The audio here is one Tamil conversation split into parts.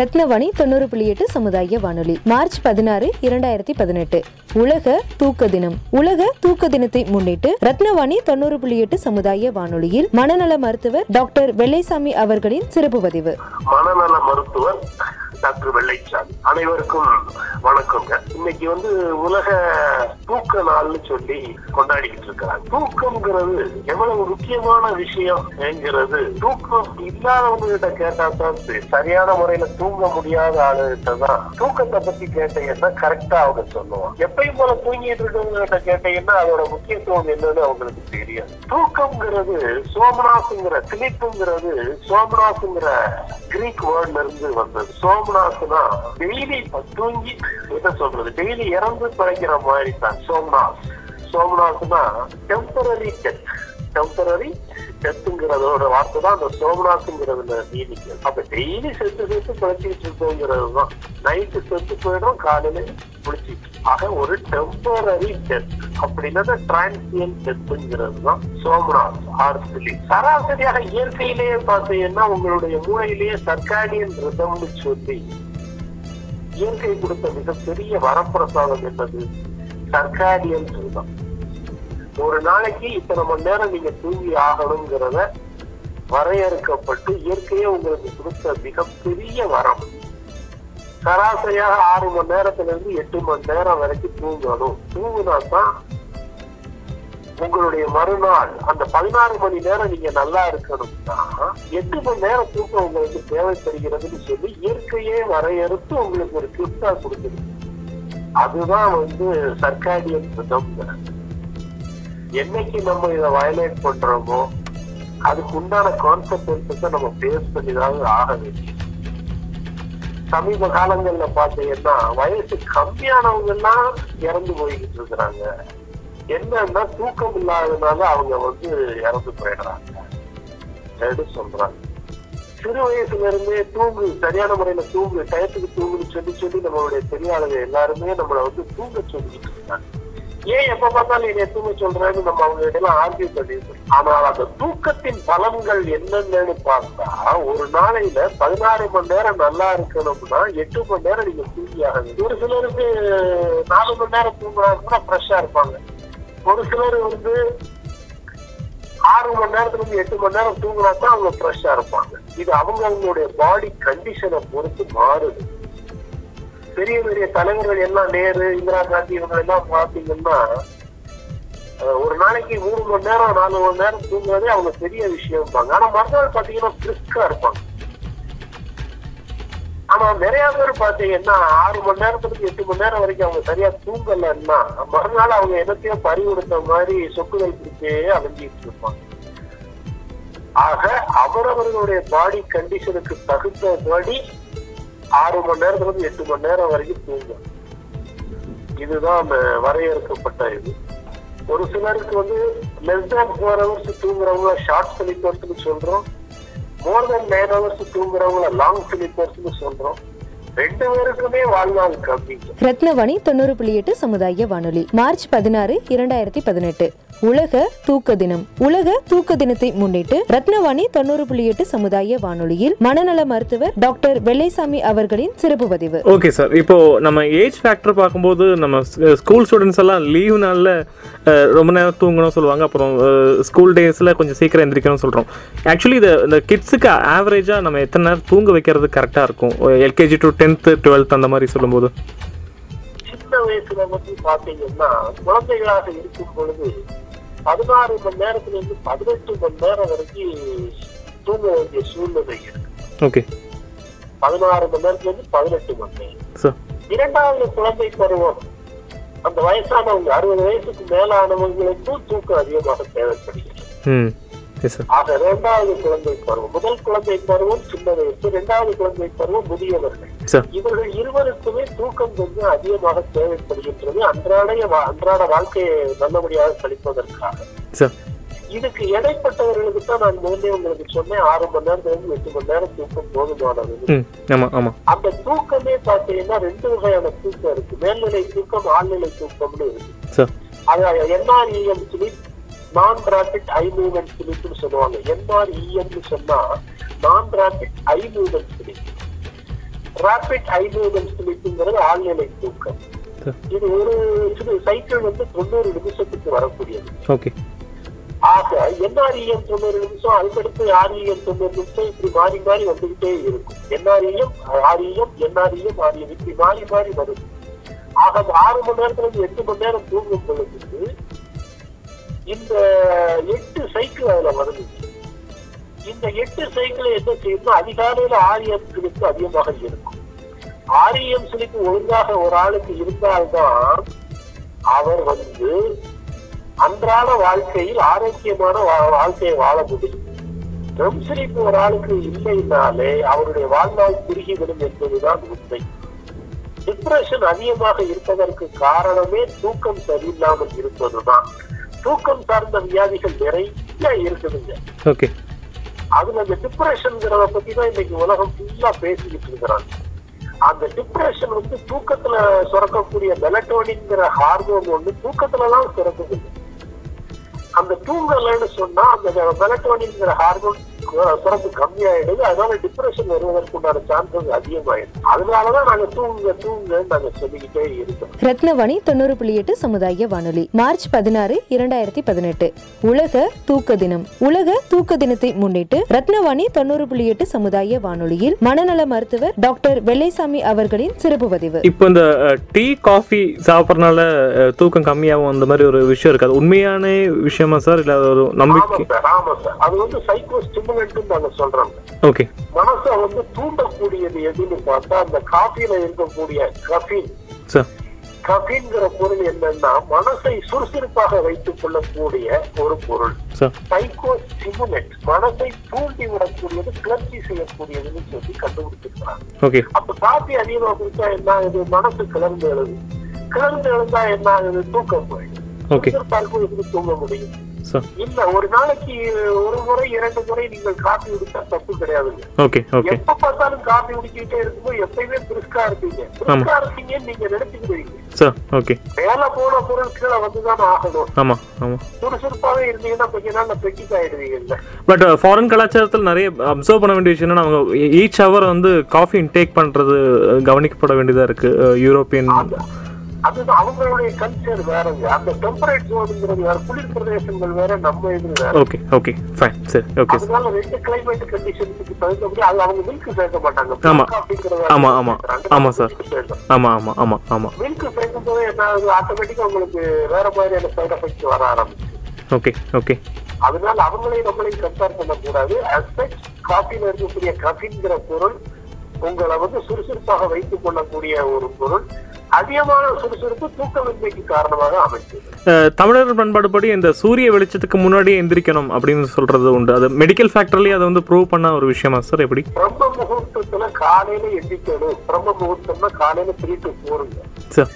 ரத்னவாணி தொண்ணூறு புள்ளி எட்டு சமுதாய வானொலி. மார்ச் பதினாறு இரண்டாயிரத்தி பதினெட்டு. உலக தூக்க தினம். உலக தூக்க தினத்தை முன்னிட்டு ரத்னவாணி தொண்ணூறு புள்ளி எட்டு சமுதாய வானொலியில் மனநல மருத்துவர் டாக்டர் வெள்ளைசாமி அவர்களின் சிறப்பு பதிவு. மனநல மருத்துவர் டாக்டர் வெள்ளைச்சாமி அனைவருக்கும் வணக்கங்க. இன்னைக்கு வந்து உலக தூக்க நாள்னு சொல்லி கொண்டாடிக்கிட்டு இருக்கிறாங்க. தூக்கம்ங்கிறது எவ்வளவு முக்கியமான விஷயம் என்கிறது தூக்கம் இல்லாதவங்க கிட்ட கேட்டா தான் சரி. சரியான முறையில தூங்க முடியாத ஆளுகிட்ட தான் தூக்கத்தை பத்தி கேட்டீங்கன்னா கரெக்டா அவங்க சொல்லுவாங்க. எப்பயும் போல தூங்கிட்டு இருக்கவங்க கிட்ட கேட்டீங்கன்னா அதோட முக்கியத்துவம் என்னன்னு அவங்களுக்கு தெரியாது. தூக்கம்ங்கிறது சோமனாசுங்கிற சிலிப்புங்கிறது சோமனாசுங்கிற கிரீக் வேர்ட்ல இருந்து வந்தது. சோம சோமனாசுனா டெய்லி தூங்கி என்ன சொல்றது டெய்லி இறந்து பிழைக்கிற மாதிரி தான் சோம்நாத். சோம்நாத்னா டெம்பரரி டெத் டெம்பரரி டெத்துங்கிறதோட வார்த்தை தான் அந்த சோமநாத்துங்கிறதுல நீதிக்கு அப்ப டெய்லி செத்து செத்து பிழைச்சிட்டு இருக்கோங்கிறது தான். நைட்டு செத்து போயிடும் காலையில பிடிச்சிட்டு ஆக ஒரு டெம்பரரி டெத் அப்படின்னா டிரான்சியன் டெத்துங்கிறது தான் சோமநாத் ஆர் சிலிப் சராசரியாக இயற்கையிலேயே பார்த்தீங்கன்னா உங்களுடைய மூளையிலேயே சர்க்காடியன் ரிதம்னு சொல்லி இயற்கை கொடுத்த மிகப்பெரிய வரப்பிரசாதம் என்னது? Circadian rhythm. ஒரு நாளைக்கு இத்தனை மணி நேரம் நீங்க தூங்கி ஆகணுங்கிறத வரையறுக்கப்பட்டு இயற்கையே உங்களுக்கு கொடுத்த மிகப்பெரிய வரம். சராசரியாக ஆறு மணி நேரத்துல இருந்து எட்டு மணி நேரம் வரைக்கும் தூங்கணும். தூங்குனா தான் உங்களுடைய மறுநாள் அந்த பதினாறு மணி நேரம் நீங்க நல்லா இருக்கணும்னா எட்டு மணி நேரம் தூக்கம் உங்களுக்கு தேவைப்படுகிறதுன்னு சொல்லி இயற்கையே வரையறுத்து உங்களுக்கு ஒரு கிஃப்டா கொடுக்குது அதுதான் வந்து சர்க்காடியன் ரிதம்ங்கிறது என்னைக்கு நம்ம இதை வயலேட் பண்றோமோ அதுக்கு உண்டான கான்செப்ட் நம்ம பேஸ் பண்ணி தான் ஆக வேண்டியது சமீப காலங்கள்ல பாத்தீங்கன்னா வயசு கம்மியானவங்க எல்லாம் இறந்து போய்கிட்டு இருக்கிறாங்க. என்னன்னா தூக்கம் இல்லாததுனால அவங்க வந்து இறந்து போயிடுறாங்க. அப்படின்னு சொல்றாங்க. சிறு வயசுல இருந்தே தூங்கு சரியான முறையில தூங்கு டயத்துக்கு தூங்குன்னு சொல்லி சொல்லி நம்மளுடைய பெரியாளுங்க எல்லாருமே நம்மளை வந்து தூங்க சொல்லிட்டு இருக்காங்க. ஏன் எப்ப பார்த்தாலும் என்ன தூங்க சொல்றேன்னு நம்ம அவங்க இடையில ஆர்கியூ பண்ணிருக்கோம் ஆனால் அந்த தூக்கத்தின் பலன்கள் என்னென்னு பார்த்தா ஒரு நாளையில பதினாறு மணி நேரம் நல்லா இருக்கணும்னா எட்டு மணி நேரம் நீங்க தூங்கி ஆகணும். ஒரு சிலருக்கு நாலு மணி நேரம் தூங்குறாங்கன்னா ஃப்ரெஷ்ஷா இருப்பாங்க. ஒரு சிலர் வந்து ஆறு மணி நேரத்துல இருந்து எட்டு மணி நேரம் தூங்கினா தான் அவங்க ஃப்ரெஷ்ஷா இருப்பாங்க. இது அவங்க அவங்களுடைய பாடி கண்டிஷனை பொறுத்து மாறுது. பெரிய பெரிய தலைவர்கள் எல்லாம் நேரு இந்திரா காந்தி இவங்க எல்லாம் பாத்தீங்கன்னா ஒரு நாளைக்கு மூணு மணி நேரம் நாலு மணி நேரம் தூங்குறதே அவங்க பெரிய விஷயம் இருப்பாங்க ஆனா மறுநாள் பாத்தீங்கன்னா பிரிஸ்கா இருப்பாங்க. ஆனா நிறைய பேர் பாத்தீங்கன்னா ஆறு மணி நேரத்துக்கு எட்டு மணி நேரம் வரைக்கும் அவங்க சரியா தூங்கலன்னா மறுநாள் அவங்க என்னத்தையும் பறிவுறுத்த கொடுத்த மாதிரி சொக்குதல் பிடிச்சே அலைஞ்சிட்டு இருப்பாங்க. ஆக அவரவர்களுடைய பாடி கண்டிஷனுக்கு தகுந்தபடி ஆறு மணி நேரத்துல இருந்து எட்டு மணி நேரம் வரைக்கும் தூங்கும். இதுதான் அந்த வரையறுக்கப்பட்ட இது. ஒரு சிலருக்கு வந்து லெஸ் தேன் ஃபோர் ஹவர்ஸ் தூங்குறவங்கள ஷார்ட் ஸ்லீப்பர்ஸ்னு சொல்றோம். மோர் தென் நைன் ஹவர்ஸ் தூங்குறவங்கள லாங் ஸ்லீப்பர்ஸ்னு சொல்றோம். ரெண்டு பேருக்குமே வாழ்நாள் கம்மி. ரத்னவாணி தொண்ணூறு புள்ளி எட்டு சமுதாய வானொலி. மார்ச் பதினாறு இரண்டாயிரத்தி பதினெட்டு. உலக தூக்க தினம். உலக தூக்க தினத்தை முன்னிட்டு ரத்னவாணி தொண்ணூறு புள்ளி எட்டு சமுதாய வானொலியில் மனநல மருத்துவர் டாக்டர் வெள்ளைசாமி அவர்களின் சிறப்பு பதிவு. ஓகே சார் இப்போ நம்ம ஏஜ் ஃபேக்டர் பார்க்கும்போது நம்ம ஸ்கூல் ஸ்டூடெண்ட்ஸ் எல்லாம் லீவ் நாளில் ரொம்ப நேரம் தூங்கணும் சொல்லுவாங்க. அப்புறம் ஸ்கூல் டேஸில் கொஞ்சம் சீக்கிரம் எந்திரிக்கணும்னு சொல்கிறோம் ஆக்சுவலி இது இந்த கிட்ஸுக்கு ஆவரேஜாக நம்ம எத்தனை நேரம் தூங்க வைக்கிறது கரெக்டாக இருக்கும்? எல்கேஜி டு டென்த்து டுவெல்த் அந்த மாதிரி சொல்லும்போது? வயசுல வந்து பாத்தீங்கன்னா குழந்தைகளாக இருக்கும் பொழுது பதினாறு மணி நேரத்துல இருந்து பதினெட்டு மணி நேரம் வரைக்கும் தூங்க வேண்டிய சூழ்நிலை இருக்கு. ஓகே பதினாறு மணி நேரத்துல இருந்து பதினெட்டு மணி நேரம். இரண்டாவது குழந்தை பருவம் அந்த வயசானவங்க அறுபது வயசுக்கு மேலானவங்களுக்கும் தூக்கம் அதிகமாக தேவைப்படுகிறது. சார் ஆக இரண்டாவது குழந்தை பருவம் முதல் குழந்தை பருவம் சின்ன வயசு இரண்டாவது குழந்தை பருவம் முதியவர்கள். இவர்கள் இருவருக்குமே தூக்கம் கொஞ்சம் அதிகமாக தேவைப்படுகின்றது அன்றாடைய அன்றாட வாழ்க்கையை நல்லபடியாக கழிப்பதற்காக. இதுக்கு இடைப்பட்டவர்களுக்கு தான் நான் முதல்ல உங்களுக்கு சொன்னேன் ஆறு மணி நேரத்துல இருந்து எட்டு மணி நேரம் தூக்கம் போதுமானது. ஆமாம் அந்த தூக்கமே பாத்தீங்கன்னா ரெண்டு வகையான தூக்கம் இருக்கு. மேல்நிலை தூக்கம் ஆழ்நிலை தூக்கம்னு இருக்கு. அது NREM sleep non rapid eye movement ஸ்லீப்னு சொல்லுவாங்க என்ஆர்இஎம்னு சொன்னா non rapid eye movement sleep rapid eye movement ஸ்லீப்ங்கிறது ஆழ்நிலை தூக்கம் இது ஒரு சைக்கிள் வந்து தொண்ணூறு நிமிஷத்துக்கு வரக்கூடியது. ஓகே. ஆக என்ஆர்இஎம் தொண்ணூறு நிமிஷம் அதுக்கடுத்து ஆர்இஎம் தொண்ணூறு நிமிஷம் இப்படி மாறி மாறி வந்துகிட்டே இருக்கும். என்ஆர்இஎம் ஆர்இஎம் என்ஆர்இஎம் ஆர்இஎம் இப்படி மாறி மாறி வரும். ஆக அந்த ஆறு மணி நேரத்துல இருந்து எட்டு மணி நேரம் தூங்கும் பொழுது இந்த எட்டு சைக்கிள் அதுல வருது. இந்த எட்டு சைக்கிள் என்ன செய்யணும் அதிகாலையில ஆர்இஎம் சிலிப்பு அதிகமாக இருக்கும். ஆர்இஎம் சிலிப்பு ஒழுங்காக ஒரு ஆளுக்கு இருந்தால்தான் அவர் வந்து அன்றாட வாழ்க்கையில் ஆரோக்கியமான வா- வாழ்க்கையை வாழ முடியும். ரெம் ஒரு ஆளுக்கு இல்லைனாலே அவருடைய வாழ்நாள் குறுகிவிடும் என்பதுதான் உண்மை. டிப்ரெஷன் அதிகமாக இருப்பதற்கு காரணமே தூக்கம் சரியில்லாமல் இருப்பதுதான். தூக்கம் சார்ந்த வியாதிகள் நிறைய இருக்குதுங்க ஓகே. அதுல அந்த டிப்ரெஷன்ங்கிறத பத்தி தான் இன்னைக்கு உலகம் ஃபுல்லா பேசிக்கிட்டு இருக்கிறாங்க. அந்த டிப்ரெஷன் வந்து தூக்கத்துல சுரக்கக்கூடிய மெலட்டோனின்ங்கிற ஹார்மோன் ஒண்ணு தூக்கத்துல தான் சுரக்குது. அந்த தூங்கலைன்னு சொன்னா அந்த மெலட்டோனின்ங்கிற ஹார்மோன் சுரப்பு கம்மியாயிடுது. அதனால டிப்ரெஷன் வருவதற்கு உண்டான சான்சஸ் அதிகமாயிடுது. அதனாலதான் நாங்க தூங்க தூங்கன்னு நாங்க சொல்லிக்கிட்டே இருக்கோம். ரத்னவாணி தொண்ணூறு புள்ளி எட்டு சமுதாய வானொலி மார்ச் பதினாறு இரண்டாயிரத்தி பதினெட்டு. உலக தூக்க தினம். உலக தூக்க தினத்தை முன்னிட்டு ரத்னவாணி தொண்ணூறு புள்ளி எட்டு சமுதாய வானொலியில் மனநல மருத்துவர் டாக்டர் வெள்ளைசாமி அவர்களின் சிறப்பு பதிவு. இப்போ இந்த டீ காஃபி சாப்பிட்றனால தூக்கம் கம்மியாகும் அந்த மாதிரி ஒரு விஷயம் இருக்கு அது உண்மையான விஷயமா சார்? இல்லை ஒரு நம்பிக்கை? அது வந்து சைக்கோ ஸ்டிமுலண்ட் நாங்க சொல்றோம். மனசை வந்து தூண்டக்கூடியது எதுன்னு பார்த்தா அந்த காஃபில இருக்கக்கூடிய கஃபீன் கஃபீன்கிற பொருள் என்னன்னா மனசை சுறுசுறுப்பாக வைத்துக் கொள்ளக்கூடிய ஒரு பொருள். சைக்கோ ஸ்டிமுலட் மனசை தூண்டி விடக்கூடியது கிளர்ச்சி செய்யக்கூடியதுன்னு சொல்லி கண்டுபிடிச்சிருக்கிறாங்க. அப்ப காஃபி அதிகமா குடிச்சா என்ன ஆகுது? மனசு கிளர்ந்து எழுது. கிளர்ந்து எழுந்தா என்ன ஆகுது? தூக்கம் எப்படி தூங்க முடியும்? இல்ல ஒரு நாளைக்கு ஒரு முறை இரண்டு முறை நீங்கள் காபி குடிச்சா தப்பு கிடையாதுங்க ஓகே ஓகே. எப்ப பார்த்தாலும் காபி குடிச்சுக்கிட்டே இருக்கும்போது எப்பயுமே பிரிஸ்கா இருப்பீங்க. பிரிஸ்கா இருப்பீங்கன்னு நீங்க நினைச்சுக்கிடுவீங்க சார் ஓகே மேல போன பொருள் கீழே வந்துதான் ஆகணும். ஆமாம் ஆமாம் சுறுசுறுப்பாவே இருந்தீங்கன்னா கொஞ்ச நாள்ல பெட்டிக் ஆயிடுவீங்கல்ல. பட் ஃபாரின் கலாச்சாரத்தில் நிறைய அப்சர்வ் பண்ண வேண்டிய விஷயம் அவங்க ஈச் ஹவர் வந்து காஃபி இன்டேக் பண்ணுறது கவனிக்கப்பட வேண்டியதாக இருக்குது யூரோப்பியன் அதுதான் அவங்களுடைய கல்ச்சர் வேறங்க. அந்த டெம்பரேட் ஜோனுங்கிறது வேற குளிர் பிரதேசங்கள் வேற நம்ம இது வேற. ஓகே ஓகே ஃபைன் சரி ஓகே அதனால ரெண்டு கிளைமேட் கண்டிஷனுக்கு தகுந்தபடி அது அவங்க மில்க் சேர்க்க மாட்டாங்க. ஆமா. ஆமா, ஆமா. ஆமா, சார். ஆமாம் ஆமாம் ஆமாம் ஆமாம் மில்க் சேர்க்கும் போது என்ன ஆகுது? ஆட்டோமேட்டிக்கா உங்களுக்கு வேற மாதிரியான சைட் எஃபெக்ட் வர ஆரம்பிச்சு ஓகே ஓகே அதனால அவங்களையும் நம்மளையும் கம்பேர் பண்ணக்கூடாது. அஸ்பெக்ட் காஃபில இருக்கக்கூடிய கஃபின்கிற பொருள் உங்களை வந்து சுறுசுறுப்பாக வைத்துக் கொள்ளக்கூடிய ஒரு பொருள். அதிகமான சுறுசுறுப்பு தூக்கமின்மைக்கு காரணமாக அமைச்சது அஹ், தமிழர் பண்பாடுபடி இந்த சூரிய வெளிச்சத்துக்கு முன்னாடியே எந்திரிக்கணும் அப்படின்னு சொல்றது உண்டு. அது மெடிக்கல் ஃபேக்டர்லயே அதை வந்து ப்ரூவ் பண்ண ஒரு விஷயமா சார்? எப்படி? பிரம்ம முகூர்த்தத்துல காலையில எந்திக்கணும் பிரம்ம முகூர்த்தம்னா காலையில த்ரீ டு போருங்க சார்.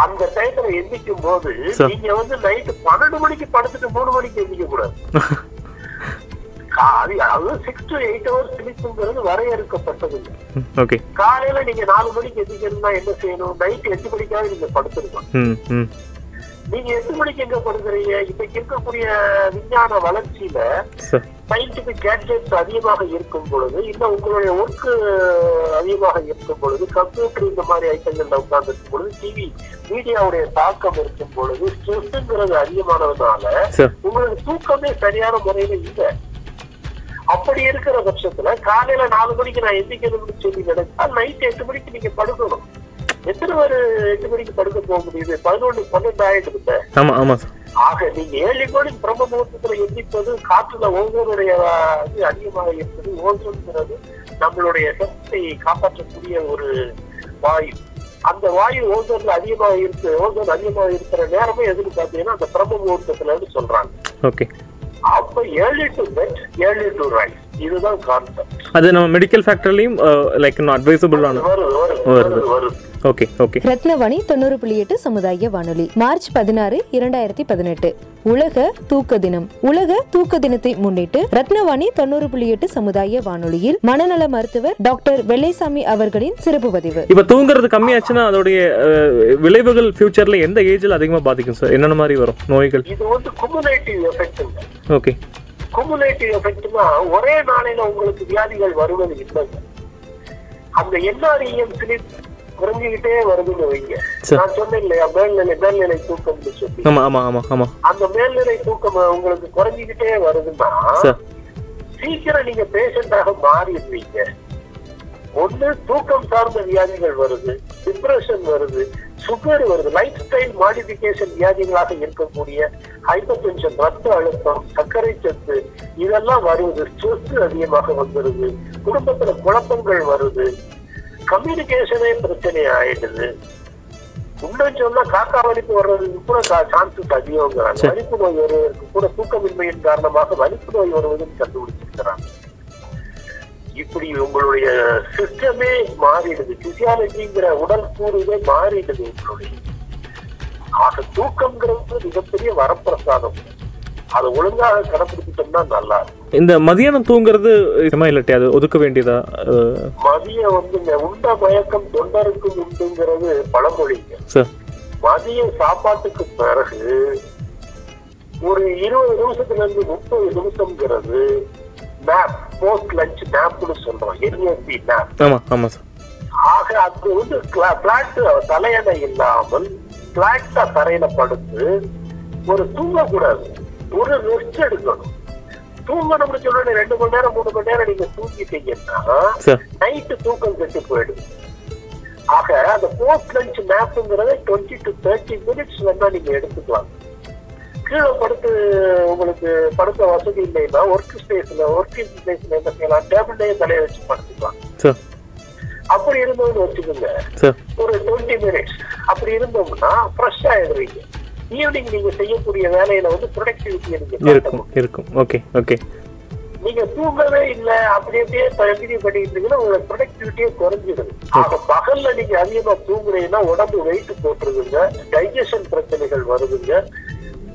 அந்த டயத்துல எந்திக்கும் போது. நீங்க வந்து நைட்டு பன்னெண்டு மணிக்கு படுத்துட்டு மூணு மணிக்கு எந்திக்க கூடாது. அது அதாவது சிக்ஸ் டு எயிட் ஹவர்ஸ் ஸ்லீப்புங்கிறது வரையறுக்கப்பட்டதுங்க ஓகே. காலையில நீங்க நாலு மணிக்கு எந்திக்கணும்னா என்ன செய்யணும்? நைட் எட்டு மணிக்காவது நீங்க படுத்துருக்கணும். ம் ம். நீங்க எட்டு மணிக்கு எங்க படுக்கிறீங்க? இப்ப இருக்கக்கூடிய விஞ்ஞான வளர்ச்சியில சயின்டிபிக் கேட்ஜெட்ஸ் அதிகமாக இருக்கும் பொழுது இல்ல உங்களுடைய ஒர்க் அதிகமாக இருக்கும் பொழுது கம்ப்யூட்டர் இந்த மாதிரி ஐட்டங்கள்ல உட்கார்ந்து இருக்கும் பொழுது டிவி மீடியாவுடைய தாக்கம் இருக்கும் பொழுது ஸ்ட்ரெஸ்ங்கிறது அதிகமானதுனால உங்களுக்கு தூக்கமே சரியான முறையில இல்ல. அப்படி இருக்கிற பட்சத்துல காலையில நாலு மணிக்கு நான் எந்திக்கணும்னு சொல்லி நினைச்சா நைட் எட்டு மணிக்கு நீங்க படுக்கணும். எத்தனை பேர் எட்டு மணிக்கு படுக்க போக முடியுது? பதினொன்று பன்னெண்டு ஆயிட்டு இருந்த ஆமா ஆமா சார் ஆக நீங்க ஏழு மணி பிரம்ம முகூர்த்தத்துல எந்திப்பது காற்றுல ஓசோனுடைய இது அதிகமாக இருக்குது. ஓசோன்கிறது நம்மளுடைய சக்தியை காப்பாற்றக்கூடிய ஒரு வாயு. அந்த வாயு ஓசோன்ல அதிகமாக இருக்கு ஓசோன் அதிகமாக இருக்கிற நேரமே எதுன்னு பாத்தீங்கன்னா அந்த பிரம்ம முகூர்த்தத்துலன்னு சொல்றாங்க. ஓகே அப்ப early to bed early to rise இதுதான் கான்செப்ட் அது நம்ம மெடிக்கல் ஃபேக்டர்லையும் லைக் இன்னும் அட்வைசபிள் ஆன வருது. ஓகே ஓகே ரத்னவாணி தொண்ணூறு புள்ளி எட்டு சமுதாய வானொலி மார்ச் பதினாறு இரண்டாயிரத்தி பதினெட்டு. உலக தூக்க தினம். உலக தூக்க தினத்தை முன்னிட்டு ரத்னவாணி தொண்ணூறு புள்ளி எட்டு சமுதாய வானொலியில் மனநல மருத்துவர் டாக்டர் வெள்ளைசாமி அவர்களின் சிறப்பு பதிவு. இப்போ தூங்குறது கம்மியாச்சுன்னா அதோடைய விளைவுகள் ஃபியூச்சர்ல எந்த ஏஜ்ல அதிகமா பாதிக்கும் சார் என்னென்ன மாதிரி வரும் நோய்கள்? இது வந்து குமுலேட்டிவ் எஃபெக்ட்ங்க ஓகே குமுலேட்டிவ் எஃபெக்ட்னா ஒரே நாளையில உங்களுக்கு வியாதிகள் வருவது இல்லைங்க. அந்த என்ஆர்இஎம் ஸ்லிப் குறைஞ்சிக்கிட்டே வருதுன்னு வைங்க. நான் சொன்னேன் இல்லையா மேல்நிலை மேல்நிலை தூக்கம்னு சொல்லி. அந்த மேல்நிலை தூக்கம் உங்களுக்கு குறைஞ்சிக்கிட்டே வருதுன்னா சீக்கிரம் நீங்க பேஷண்டாக மாறிடுவீங்க ஒண்ணு தூக்கம் சார்ந்த வியாதிகள் வருது டிப்ரெஷன் வருது சுகர் வருது லைஃப் ஸ்டைல் மாடிஃபிகேஷன் வியாதிகளாக இருக்கக்கூடிய ஹைப்பர் டென்ஷன் ரத்த அழுத்தம் சர்க்கரை சத்து இதெல்லாம் வருது. ஸ்ட்ரெஸ் அதிகமாக வந்துருது. குடும்பத்துல குழப்பங்கள் வருது. கம்யூனிகேஷனே பிரச்சனை ஆயிடுது. இன்னும் சொன்னா காக்கா வலிப்பு வர்றதுக்கு கூட சான்சஸ் அதிகங்கிறாங்க. வலிப்பு நோய் வருவதற்கு கூட தூக்கமின்மையின் காரணமாக வலிப்பு நோய் வருவதும் கண்டுபிடிச்சிருக்கிறாங்க. இப்படி உங்களுடைய சிஸ்டமே மாறிடுது. பிசியாலஜிங்கிற உடல் கூறுவே மாறிடுது உங்களுடைய. ஆக தூக்கம்ங்கிறது மிகப்பெரிய வரப்பிரசாதம். அதை ஒழுங்காக கடைபிடிச்சிட்டோம்னா நல்லா இருக்கும். இந்த மதியானம் தூங்குறது இல்லாட்டி அது ஒதுக்க வேண்டியதா? மதியம் வந்து உண்ட மயக்கம் தொண்டருக்கும் உண்டுங்கிறது பழமொழிங்க மதிய சாப்பாட்டுக்கு பிறகு ஒரு இருபது நிமிஷத்துல இருந்து முப்பது நிமிஷம்ங்கிறது மேப் போஸ்ட் லஞ்ச் மேப்னு சொல்றோம் என்எஸ்பி மேப் ஆமா ஆமா சார் ஆக அது வந்து பிளாட் தலையணை இல்லாமல் பிளாட்டா தரையில படுத்து ஒரு தூங்கக்கூடாது. ஒரு ரெஸ்ட் எடுக்கணும். தூங்கணும்னு சொன்ன ரெண்டு மணி நேரம் மூணு மணி நேரம் நீங்க தூங்கிட்டீங்கன்னா நைட்டு தூக்கம் கெட்டு போயிடும். ஆக அந்த போஸ்ட் லஞ்ச் மேப்புங்கிறத டுவெண்ட்டி டு தேர்ட்டி மினிட்ஸ் வேணா நீங்க எடுத்துக்கலாம். கீழே படுத்து உங்களுக்கு படுக்க வசதி இல்லைன்னா ஒர்க் ஸ்பேஸ்ல ஒர்க்கிங் ஸ்பேஸ்ல என்ன செய்யலாம்? டேபிள்லயே தலையை வச்சு படுத்துக்கலாம். அப்படி இருந்தோம்னு வச்சுக்கோங்க. ஒரு டுவெண்ட்டி மினிட்ஸ் அப்படி இருந்தோம்னா ஃப்ரெஷ் ஆயிடுறீங்க. ஈவினிங் நீங்க செய்யக்கூடிய வேலையில வந்து ப்ரொடக்டிவிட்டியை நீங்க இருக்கும் இருக்கும். ஓகே ஓகே நீங்க தூங்கவே இல்ல அப்படி அப்படியே கண்டினியூ பண்ணிட்டு இருந்தீங்கன்னா உங்க ப்ரொடக்டிவிட்டியே குறைஞ்சிடுது ஆக பகல்ல நீங்க அதிகமா தூங்குனீங்கன்னா உடம்பு வெயிட் போட்டுருதுங்க. டைஜஷன் பிரச்சனைகள் வருதுங்க.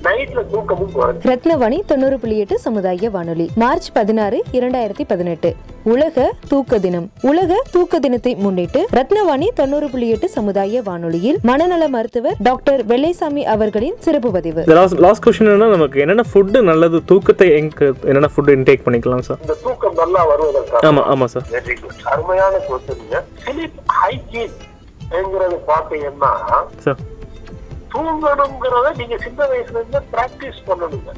நைட்ல தூக்கமும் குறைஞ்சு ரத்னவாணி தொண்ணூறு புள்ளி எட்டு சமுதாய வானொலி மார்ச் பதினாறு இரண்டாயிரத்தி பதினெட்டு. உலக தூக்க தினம். உலக தூக்க தினத்தை முன்னிட்டு ரத்னவாணி தொண்ணூறு புள்ளி எட்டு சமுதாய வானொலியில் மனநல மருத்துவர் டாக்டர் வெள்ளைசாமி அவர்களின் சிறப்பு பதிவு. லாஸ்ட் லாஸ்ட் கொஸ்டின் என்ன நமக்கு என்னென்ன ஃபுட்டு நல்லது தூக்கத்தை எங்க என்னென்ன ஃபுட்டு இன்டேக் பண்ணிக்கலாம் சார் இந்த தூக்கம் நல்லா வருவதற்காக ஆமா ஆமா சார் வெரி குட் அருமையான கொஸ்டின் ஹைஜீன் என்கிறது தூங்கணுங்கிறத நீங்க சின்ன வயசுல இருந்து பிராக்டிஸ் பண்ணணுங்க.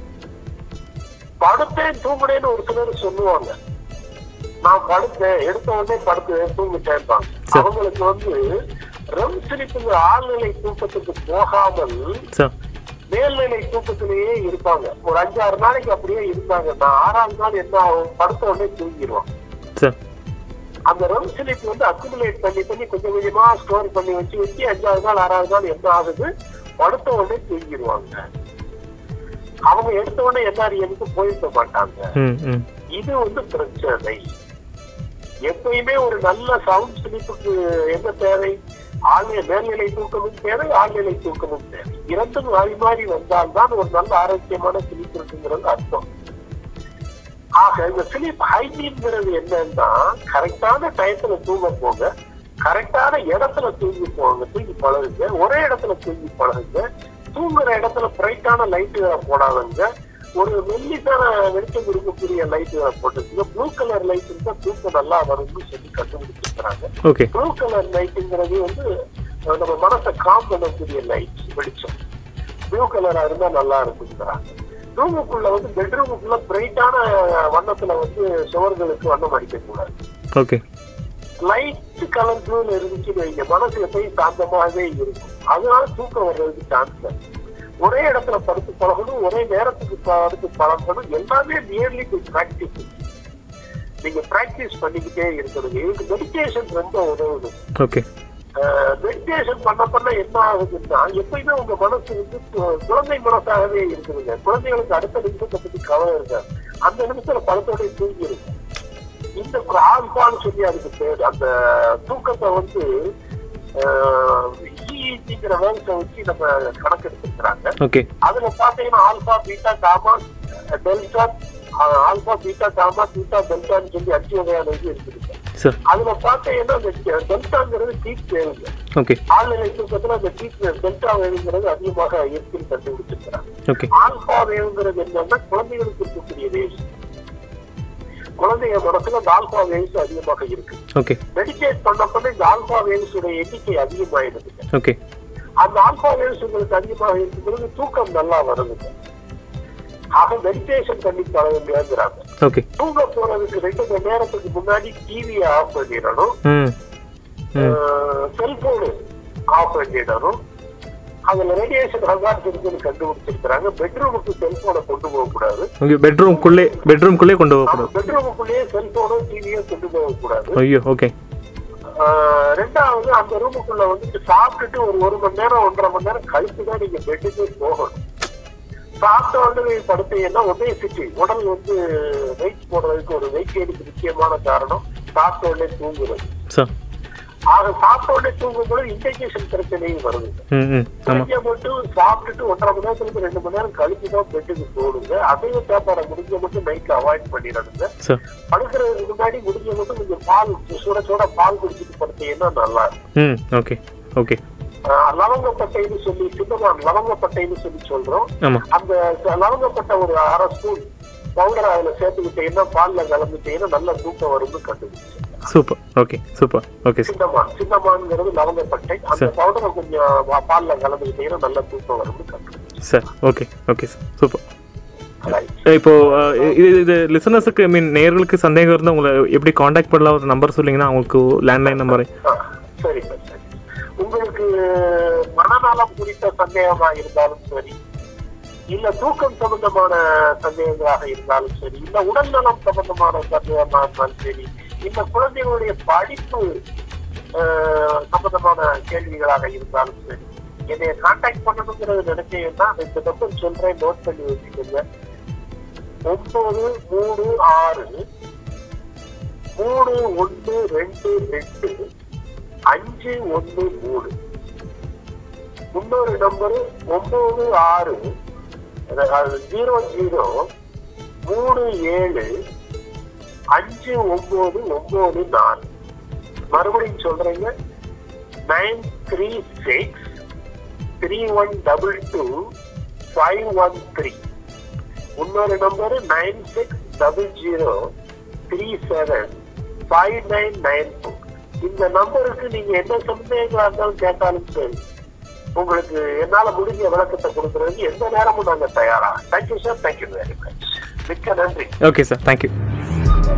படுத்தேன் தூங்குனேன்னு ஒரு சிலர் சொல்லுவாங்க. நான் படுத்தேன் எடுத்த உடனே படுத்து தூங்கிட்டேன்பாங்க. சரி. அவங்களுக்கு வந்து ரெம் ஸ்லீப்புங்கிற ஆழ்நிலை தூக்கத்துக்கு போகாமல் மேல்நிலை தூக்கத்திலேயே இருப்பாங்க. ஒரு அஞ்சாறு நாளைக்கு அப்படியே இருந்தாங்கன்னா ஆறாவது நாள் என்ன ஆகும்? படுத்த உடனே தூங்கிடுவான் அந்த ரெம் ஸ்லீப் வந்து அக்குமுலேட் பண்ணி பண்ணி கொஞ்சம் கொஞ்சமா ஸ்டோர் பண்ணி வச்சு வச்சு அஞ்சாவது நாள் ஆறாவது நாள் என்ன ஆகுது? படுத்த உடனே தூங்கிடுவாங்க. அவங்க எடுத்த உடனே என்ஆர்எம்க்கு போயிருக்க மாட்டாங்க. இது வந்து பிரச்சனை. எப்பயுமே ஒரு நல்ல சவுண்ட் ஸ்லீப்புக்கு என்ன தேவை? ஆழ்நிலை மேல்நிலை தூக்கமும் தேவை ஆழ்நிலை தூக்கமும் தேவை. இரண்டும் மாறி மாறி வந்தால்தான் ஒரு நல்ல ஆரோக்கியமான ஸ்லீப் இருக்குங்கிறது அர்த்தம். ஆக இந்த ஸ்லீப் ஹைஜீன்ங்கிறது என்னன்னா கரெக்டான டயத்துல தூங்க போங்க கரெக்டான இடத்துல தூங்கி போங்க தூங்கி பழகுங்க ஒரே இடத்துல தூங்கி பழகுங்க தூங்குற இடத்துல பிரைட்டான லைட்டுகளை போடாதுங்க ஒரு மெல்லிசான வெளிச்சம் கொடுக்கக்கூடிய லைட்டுகளை போட்டுருங்க ப்ளூ கலர் லைட் இருந்தா தூக்கம் நல்லா வரும்னு சொல்லி கண்டுபிடிச்சிருக்கிறாங்க. ப்ளூ கலர் லைட்டுங்கிறது வந்து நம்ம மனசை காம் பண்ணக்கூடிய லைட் வெளிச்சம். ப்ளூ கலரா இருந்தா நல்லா இருக்குங்கிறாங்க. ரூமுக்குள்ள வந்து பெட்ரூமுக்குள்ள பிரைட்டான வண்ணத்துல வந்து சுவர்களுக்கு வண்ணம் அடிக்க கூடாது ஓகே. லைட் கலர் ப்ளூல இருந்துச்சுன்னு வைங்க மனசு எப்பயும் சாந்தமாகவே இருக்கும். அதனால தூக்கம் வர்றதுக்கு சான்ஸ் ஒரே இடத்துல படுத்து பழகணும் ஒரே நேரத்துக்கு படுத்து பழகணும் எல்லாமே நியர்லி பிராக்டிஸ் நீங்க பிராக்டிஸ் பண்ணிக்கிட்டே இருக்கணும். இதுக்கு மெடிடேஷன் ரொம்ப உதவுது. ஓகே. மெடிடேஷன் பண்ண பண்ண என்ன ஆகுதுன்னா எப்பயுமே உங்க மனசு வந்து குழந்தை மனசாகவே இருக்குதுங்க. குழந்தைகளுக்கு அடுத்த நிமிஷத்தை பத்தி கவலை இருக்காது அந்த நிமிஷத்துல பழத்தோட தூங்கி இருக்கும் இந்த ஆல்பான்னு சொல்லி அதுக்கு பேர். அந்த தூக்கத்தை வந்து இஇசிங்கிற வேர்ஸை வச்சு நம்ம கணக்கெடுத்துக்கிறாங்க அதுல பாத்தீங்கன்னா alpha beta gamma delta alpha beta gamma beta டெல்டான்னு சொல்லி அஞ்சு வகையான இது இருக்குது. அதுல பாத்தீங்கன்னா அந்த டெல்டாங்கிறது டீப் வேவுங்க ஓகே ஆழ்நிலை தூக்கத்துல அந்த டீப் டெல்டா வேவுங்கிறது அதிகமாக இருக்குன்னு கண்டுபிடிச்சிருக்கிறாங்க. ஆல்பா வேவுங்கிறது என்னன்னா குழந்தைகளுக்கு இருக்கக்கூடிய வேவ்ஸ் குழந்தைங்க இந்த ஆல்பா வேவ்ஸ் அதிகமாக இருக்கு. ஓகே மெடிடேட் பண்ண பண்ண இந்த ஆல்பா வேவ்ஸ் உடைய எண்ணிக்கை அதிகமாயிடுதுங்க ஓகே அந்த ஆல்பா வேவ்ஸ் உங்களுக்கு அதிகமாக இருக்கும்போது தூக்கம் நல்லா வருதுங்க ஆக மெடிடேஷன் பண்ணி பழகுங்கிறாங்க ஓகே தூங்க போறதுக்கு ரெண்டு மணி நேரத்துக்கு முன்னாடி டிவியை ஆஃப் பண்ணிடணும். செல்போனு ஆஃப் பண்ணிடணும். அதுல ரேடியேஷன் ஹசார்ட் இருக்குன்னு கண்டுபிடிச்சிருக்கிறாங்க. பெட்ரூமுக்கு செல்போனை கொண்டு போக கூடாது. ஓகே பெட்ரூம்குள்ளே பெட்ரூம்குள்ளே கொண்டு போகக்கூடாது பெட்ரூமுக்குள்ளேயே செல்போனோ டிவியோ கொண்டு போக கூடாது. ஐயோ ஓகே ரெண்டாவது அந்த ரூமுக்குள்ள வந்துட்டு சாப்பிட்டுட்டு ஒரு ஒரு மணி நேரம் ஒன்றரை மணி நேரம் கழிச்சு தான் நீங்க பெட்டுக்கே போகணும். சாப்பிட்ட உடனே படுத்தீங்கன்னா ஒபேசிட்டி உடல் வந்து வெயிட் போடுறதுக்கு ஒரு வெயிட் கெயினுக்கு முக்கியமான காரணம் சாப்பிட்ட உடனே தூங்குறது ஆக சாப்பிட்ட உடனே தூங்கும்போது இன்டைஜேஷன் பிரச்சனையும் வருது. கொஞ்சம் மட்டும் சாப்பிட்டுட்டு ஒன்றரை மணி நேரத்துக்கு ரெண்டு மணி நேரம் கழிச்சு தான் பெட்டுக்கு போடுங்க. அசைவ சாப்பாடை முடிஞ்ச மட்டும் நைட்ல அவாய்ட் பண்ணிடுங்க சார். படுக்கிறதுக்கு முன்னாடி முடிஞ்ச மட்டும் கொஞ்சம் பால் சுட சுட பால் குடிச்சிட்டு படுத்தீங்கன்னா நல்லா இருக்கும். ஓகே. ஓகே. லவங்கப்பட்டைன்னு சொல்லி சின்னமான் லவங்கப்பட்டைன்னு சொல்லி சொல்றோம். அந்த லவங்கப்பட்டை ஒரு அரை ஸ்பூன் பவுடர் அதுல சேர்த்துக்கிட்டீங்கன்னா பால்ல கலந்துட்டீங்கன்னா நல்ல தூக்கம் வரும்னு கண்டுபிடிச்சு. Super. Okay super. Okay cinnamon சின்னமான்ங்கிறது லவங்கப்பட்டை. அந்த. பவுடரை கொஞ்சம் பால்ல கலந்துக்கிட்டீங்கன்னா நல்ல தூக்கம் வரும்னு கண்டுபிடிச்சு. Sir okay okay sir. Super. இப்போ இது இது லிசனர்ஸுக்கு ஐ மீன் நேயர்களுக்கு சந்தேகம் இருந்தால் உங்களை எப்படி காண்டாக்ட் பண்ணலாம்? ஒரு நம்பர் சொன்னீங்கன்னா அவங்களுக்கு லேண்ட்லைன் நம்பர் சார் சரி. உங்களுக்கு மனநலம் குறித்த சந்தேகமா இருந்தாலும் சரி இல்ல தூக்கம் சம்பந்தமான சந்தேகங்களாக இருந்தாலும் சரி இல்ல உடல் நலம் சம்பந்தமான சந்தேகமா இருந்தாலும் சரி இல்ல குழந்தைகளுடைய படிப்பு சம்பந்தமான கேள்விகளாக இருந்தாலும் சரி என்னைய கான்டாக்ட் பண்ணணுங்கிறது நினைச்சீங்கன்னா இந்த நம்பர் சொல்றேன் நோட் பண்ணி வச்சுக்கோங்க. ஒன்பது மூணு ஆறு மூணு ஒன்று ரெண்டு ரெண்டு அஞ்சு ஒன்று மூணு. இன்னொரு நம்பர் ஒன்பது ஆறு. ஜீரோ ஜீரோ மூணு ஏழு அஞ்சு ஒன்பது ஒன்பது நாலு. மறுபடியும் சொல்றீங்க. Nine three six three one double two five one three இன்னொரு number nine six double zero three seven five nine nine two இந்த நம்பருக்கு நீங்க என்ன சந்தேகங்களா இருந்தாலும் கேட்டாலும் சரி. உங்களுக்கு என்னால முடிஞ்ச விளக்கத்தை கொடுக்கறதுக்கு எந்த நேரமும் நாங்க தயாரா. Thank you sir thank you very much மிக்க நன்றி. Okay sir thank you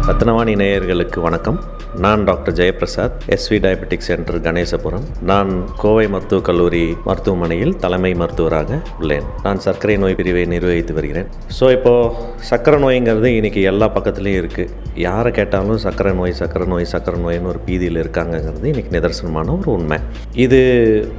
Ratnavani நேயர்களுக்கு வணக்கம். நான் doctor Jayaprasad SV diabetic centre Ganesapuram. நான் கோவை மருத்துவக் கல்லூரி மருத்துவமனையில் தலைமை மருத்துவராக உள்ளேன். நான் சர்க்கரை நோய் பிரிவை நிர்வகித்து வருகிறேன். ஸோ இப்போது சர்க்கரை நோய்ங்கிறது இன்றைக்கி எல்லா பக்கத்துலேயும் இருக்குது யாரை கேட்டாலும் சர்க்கரை நோய் சர்க்கரை நோய் சர்க்கரை நோய்னு ஒரு பீதியில் இருக்காங்கங்கிறது இன்றைக்கி நிதர்சனமான ஒரு உண்மை. இது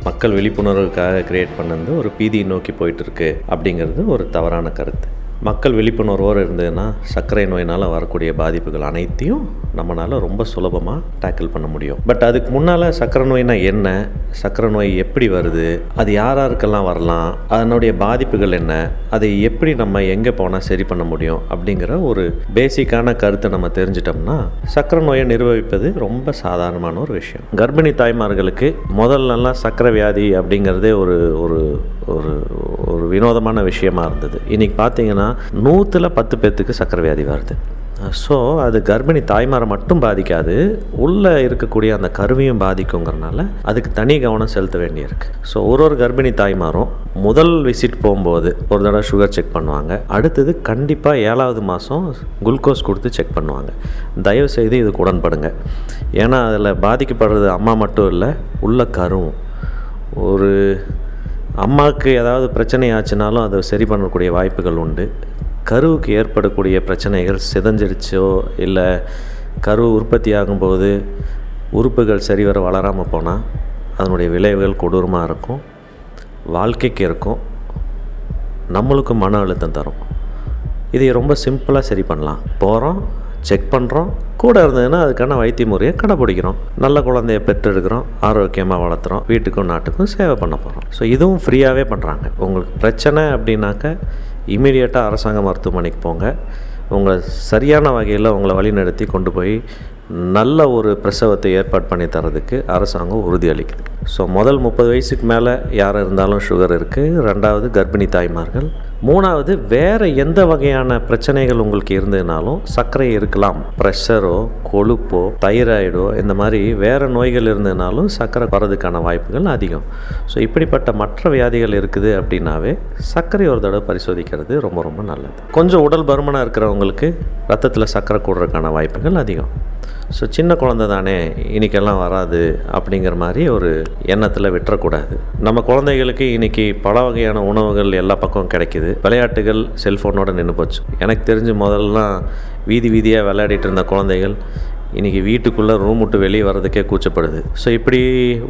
மக்கள் விழிப்புணர்வுக்காக கிரியேட் பண்ணது ஒரு பீதியை நோக்கி போயிட்டு இருக்கு அப்படிங்கிறது ஒரு தவறான கருத்து. மக்கள் விழிப்புணர்வோடு இருந்ததுன்னா சர்க்கரை நோயினால் வரக்கூடிய பாதிப்புகள் அனைத்தையும் நம்மளால் ரொம்ப சுலபமாக டேக்கிள் பண்ண முடியும். பட் அதுக்கு முன்னால் சர்க்கரை நோய்னா என்ன? சர்க்கரை நோய் எப்படி வருது? அது யார் யாருக்கெல்லாம் வரலாம்? அதனுடைய பாதிப்புகள் என்ன? அதை எப்படி நம்ம எங்கே போனால் சரி பண்ண முடியும்? அப்படிங்கிற ஒரு பேசிக்கான கருத்தை நம்ம தெரிஞ்சிட்டோம்னா சர்க்கரை நோயை நிர்வகிப்பது ரொம்ப சாதாரணமான ஒரு விஷயம். கர்ப்பிணி தாய்மார்களுக்கு முதல்லலாம் சர்க்கரை வியாதி அப்படிங்கிறதே ஒரு ஒரு ஒரு ஒரு வினோதமான விஷயமா இருந்தது. இன்னைக்கு பார்த்தீங்கன்னா நூற்றில் பத்து பேர்த்துக்கு சக்கரை வியாதி வருது. ஸோ அது கர்ப்பிணி தாய்மாரை மட்டும் பாதிக்காது உள்ளே இருக்கக்கூடிய அந்த கருவையும் பாதிக்குங்கிறனால அதுக்கு தனி கவனம் செலுத்த வேண்டியிருக்கு. ஸோ ஒரு ஒரு கர்ப்பிணி தாய்மாரும் முதல் விசிட் போகும்போது ஒரு தடவை சுகர் செக் பண்ணுவாங்க. அடுத்தது கண்டிப்பாக ஏழாவது மாதம் குளுக்கோஸ் கொடுத்து செக் பண்ணுவாங்க. தயவு செய்து இதுக்கு உடன்படுங்க. ஏன்னா அதில் பாதிக்கப்படுறது அம்மா மட்டும் இல்லை உள்ள கருவும் ஒரு அம்மாவுக்கு ஏதாவது பிரச்சனை ஆச்சுனாலும் அதை சரி பண்ணக்கூடிய வாய்ப்புகள் உண்டு. கருவுக்கு ஏற்படக்கூடிய பிரச்சனைகள் சிதஞ்சிடுச்சோ இல்லை கரு உற்பத்தி ஆகும்போது உறுப்புகள் சரிவர வளராமல் போனால் அதனுடைய விளைவுகள் கொடூரமாக இருக்கும். வாழ்க்கைக்கு இருக்கும். நம்மளுக்கு மன அழுத்தம் தரும். இதை ரொம்ப சிம்பிளாக சரி பண்ணலாம். போகிறோம் செக் பண்ணுறோம் கூட இருந்ததுன்னா அதுக்கான வைத்திய முறையை கடைப்பிடிக்கிறோம் நல்ல குழந்தைய பெற்றெடுக்கிறோம் ஆரோக்கியமாக வளர்த்துறோம் வீட்டுக்கும் நாட்டுக்கும் சேவை பண்ண போகிறோம் ஸோ இதுவும் ஃப்ரீயாகவே பண்ணுறாங்க உங்களுக்கு பிரச்சனை அப்படின்னாக்க இமீடியட்டாக அரசாங்க மருத்துவமனைக்கு போங்க. உங்களை சரியான வகையில் உங்களை வழிநடத்தி கொண்டு போய் நல்ல ஒரு பிரசவத்தை ஏற்பாடு பண்ணி தரதுக்கு அரசாங்கம் உறுதியளிக்குது ஸோ முதல் முப்பது வயசுக்கு மேலே யார் இருந்தாலும் சுகர் இருக்குது ரெண்டாவது கர்ப்பிணி தாய்மார்கள் மூணாவது வேறு எந்த வகையான பிரச்சனைகள் உங்களுக்கு இருந்ததுனாலும் சர்க்கரை இருக்கலாம். ப்ரெஷரோ கொழுப்போ தைராய்டோ இந்த மாதிரி வேறு நோய்கள் இருந்ததுனாலும் சர்க்கரை வரதுக்கான வாய்ப்புகள் அதிகம். ஸோ இப்படிப்பட்ட மற்ற வியாதிகள் இருக்குது அப்படின்னாவே சர்க்கரை ஒரு தடவை பரிசோதிக்கிறது ரொம்ப ரொம்ப நல்லது. கொஞ்சம் உடல் பருமனாக இருக்கிறவங்களுக்கு ரத்தத்தில் சர்க்கரை கூடுறதுக்கான வாய்ப்புகள் அதிகம். ஸோ சின்ன குழந்தை தானே இன்றைக்கெல்லாம் வராது அப்படிங்கிற மாதிரி ஒரு எண்ணத்தில் விட்டுறக்கூடாது. நம்ம குழந்தைகளுக்கு இன்றைக்கி பல வகையான உணவுகள் எல்லா பக்கம் கிடைக்கிது. விளையாட்டுகள் செல்ஃபோனோட நின்று போச்சு. எனக்கு தெரிஞ்சு முதல்லாம் வீதி வீதியாக விளையாடிட்டு இருந்த குழந்தைகள் இன்றைக்கி வீட்டுக்குள்ளே ரூம் விட்டு வெளியே வர்றதுக்கே கூச்சப்படுது. ஸோ இப்படி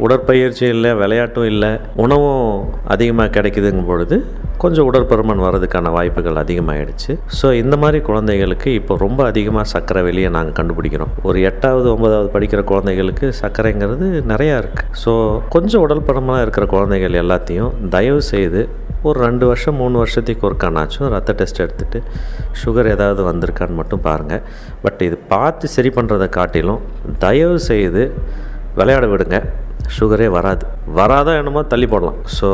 உடற்பயிற்சி இல்லை விளையாட்டும் இல்லை உணவும் அதிகமாக கிடைக்குதுங்கும் பொழுது கொஞ்சம் உடற்பருமன் வர்றதுக்கான வாய்ப்புகள் அதிகமாகிடுச்சு ஸோ இந்த மாதிரி குழந்தைகளுக்கு இப்போ ரொம்ப அதிகமாக சர்க்கரை வெளியே நாங்கள் கண்டுபிடிக்கிறோம். ஒரு எட்டாவது ஒன்பதாவது படிக்கிற குழந்தைகளுக்கு சர்க்கரைங்கிறது நிறையா இருக்குது ஸோ கொஞ்சம் உடல் பருமனாக இருக்கிற குழந்தைகள் எல்லாத்தையும் தயவு செய்து ஒரு ரெண்டு வருஷம் மூணு வருஷத்துக்கு ஒருக்கானாச்சும் ரத்த டெஸ்ட் எடுத்துகிட்டு சுகர் ஏதாவது வந்திருக்கான்னு மட்டும் பாருங்கள் பட் இது பார்த்து சரி பண்ணுறதை காட்டிலும் தயவு செய்து விளையாட விடுங்க. சுகரே வராது. வராதோ என்னமோ தள்ளி போடலாம். ஸோ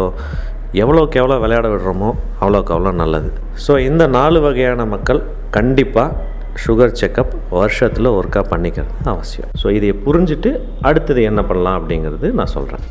எவ்வளோக்கு எவ்வளோ விளையாட விடுறோமோ அவ்வளோக்கு அவ்வளோ நல்லது. ஸோ இந்த நாலு வகையான மக்கள் கண்டிப்பாக சுகர் செக்கப் வருஷத்தில் ஒர்க்காக பண்ணிக்கிறது அவசியம். ஸோ இதை புரிஞ்சுட்டு அடுத்தது என்ன பண்ணலாம் அப்படிங்கிறது நான் சொல்கிறேன்